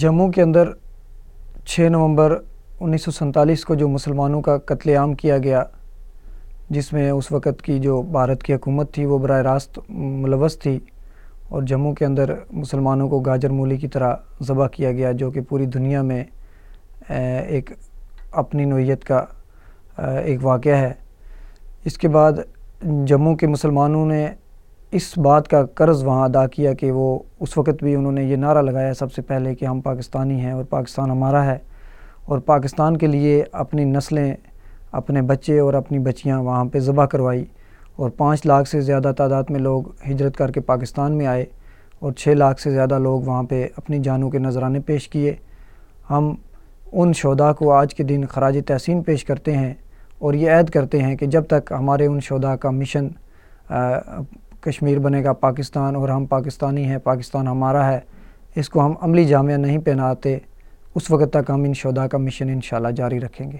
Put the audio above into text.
جموں کے اندر چھ نومبر انیس سو سنتالیس کو جو مسلمانوں کا قتل عام کیا گیا، جس میں اس وقت کی جو بھارت کی حکومت تھی، وہ براہ راست ملوث تھی اور جموں کے اندر مسلمانوں کو گاجر مولی کی طرح ذبح کیا گیا، جو کہ پوری دنیا میں ایک اپنی نوعیت کا ایک واقعہ ہے۔ اس کے بعد جموں کے مسلمانوں نے اس بات کا قرض وہاں ادا کیا کہ وہ اس وقت بھی انہوں نے یہ نعرہ لگایا سب سے پہلے کہ ہم پاکستانی ہیں اور پاکستان ہمارا ہے اور پاکستان کے لیے اپنی نسلیں، اپنے بچے اور اپنی بچیاں وہاں پہ ذبح کروائی اور پانچ لاکھ سے زیادہ تعداد میں لوگ ہجرت کر کے پاکستان میں آئے اور چھ لاکھ سے زیادہ لوگ وہاں پہ اپنی جانوں کے نذرانے پیش کیے۔ ہم ان شہداء کو آج کے دن خراج تحسین پیش کرتے ہیں اور یہ عید کرتے ہیں کہ جب تک ہمارے ان شہداء کا مشن کشمیر بنے گا، پاکستان، اور ہم پاکستانی ہیں، پاکستان ہمارا ہے۔ اس کو ہم عملی جامعہ نہیں پہناتے۔ اس وقت تک ہم ان شہداء کا مشن انشاءاللہ جاری رکھیں گے۔